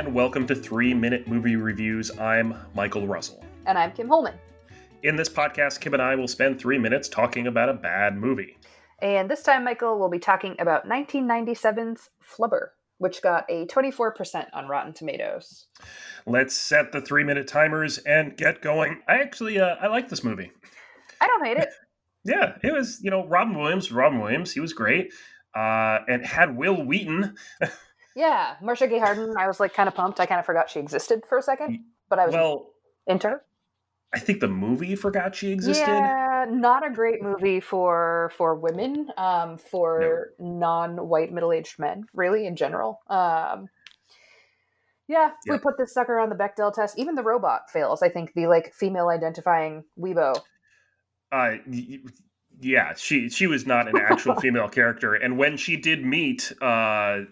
and welcome to Three Minute Movie Reviews. I'm Michael Russell. And I'm Kim Holman. In this podcast, Kim and I will spend three minutes talking about a bad movie. And this time, Michael will be talking about 1997's Flubber, which got a 24% on Rotten Tomatoes. Let's set the three minute timers and get going. I actually, uh, I like this movie. I don't hate it. yeah, it was, you know, Robin Williams, Robin Williams, he was great. Uh, and had Wil Wheaton. yeah, Marcia Gay Harden, I was like kind of pumped. I kind of forgot she existed for a second, but I was well, into I think the movie forgot she existed. Yeah, not a great movie for for women, um, for no. non-white middle-aged men, really in general. Um, yeah, we put this sucker on the Bechdel test. Even the robot fails. I think the like female identifying Weebo. Uh, yeah, she she was not an actual female character, and when she did meet uh,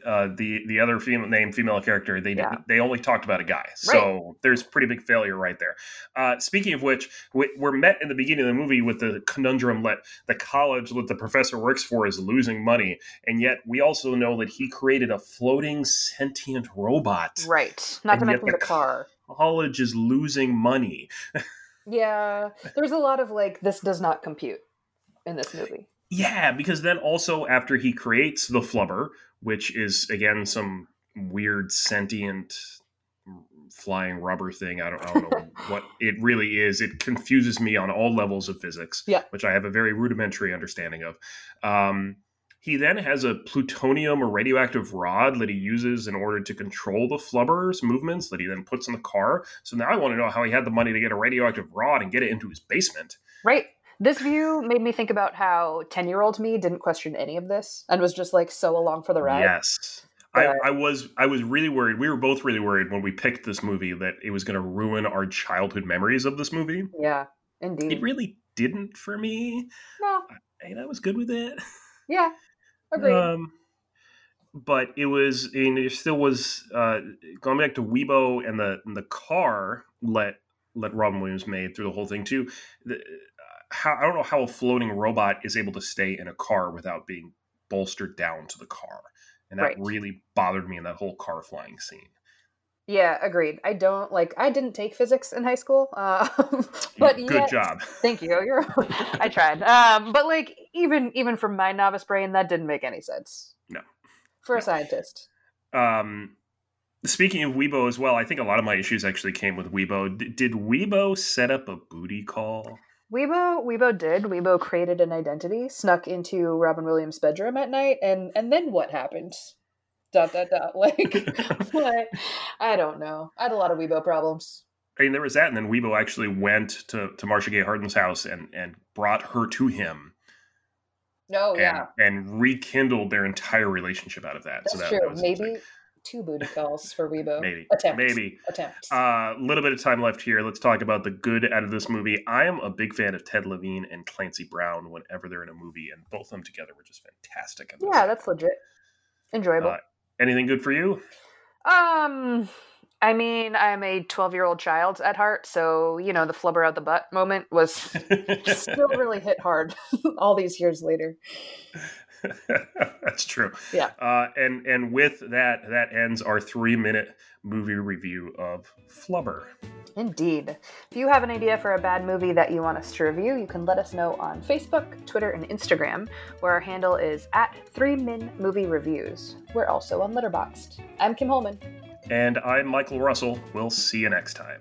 uh, the the other female named female character, they yeah. they only talked about a guy. So right. there's pretty big failure right there. Uh, speaking of which, we, are met in the beginning of the movie with the conundrum that the college that the professor works for is losing money, and yet we also know that he created a floating sentient robot. Right. Not to mention the, the car. College is losing money. yeah, there's a lot of like this does not compute in this movie. Yeah, because then also after he creates the flubber, which is again some weird sentient flying rubber thing. I don't, I don't know what it really is. It confuses me on all levels of physics, yeah. which I have a very rudimentary understanding of. Um, he then has a plutonium or radioactive rod that he uses in order to control the flubber's movements that he then puts in the car. So now I want to know how he had the money to get a radioactive rod and get it into his basement. Right. This view made me think about how 10 year old me didn't question any of this and was just like so along for the ride. Yes. I, I, was I was really worried. We were both really worried when we picked this movie that it was going to ruin our childhood memories of this movie. Yeah, indeed. It really didn't for me. No, and I was good with it. Yeah, agreed. Um, but it was, and it still was uh, going back to Weebo and the and the car let let Robin Williams made through the whole thing too. The, how I don't know how a floating robot is able to stay in a car without being bolstered down to the car, and that right. really bothered me in that whole car flying scene. Yeah, agreed. I don't like. I didn't take physics in high school, uh, but good yet, job. Thank you. You're. I tried, um, but like even even from my novice brain, that didn't make any sense. No, for no. a scientist. Um, speaking of Weebo as well, I think a lot of my issues actually came with Weebo. D- did Weebo set up a booty call? Weebo Weebo did. Weebo created an identity, snuck into Robin Williams' bedroom at night, and and then what happened? Dot dot dot. Like what? I don't know. I had a lot of Weebo problems. I mean, there was that, and then Weebo actually went to to Marcia Gay Harden's house and and brought her to him. Oh yeah, and rekindled their entire relationship out of that. That's so that, true. That Maybe two booty calls for Weebo. maybe. Attempts. Maybe. Attempts. A uh, little bit of time left here. Let's talk about the good out of this movie. I am a big fan of Ted Levine and Clancy Brown whenever they're in a movie, and both of them together were just fantastic. Yeah, that's legit. Enjoyable. Uh, anything good for you? Um, I mean, I'm a 12 year old child at heart, so you know the flubber out the butt moment was still really hit hard all these years later. That's true. Yeah. Uh, and and with that, that ends our three minute movie review of Flubber. Indeed. If you have an idea for a bad movie that you want us to review, you can let us know on Facebook, Twitter, and Instagram, where our handle is at Three Min Movie Reviews. We're also on Letterboxd. I'm Kim Holman. And I'm Michael Russell. We'll see you next time.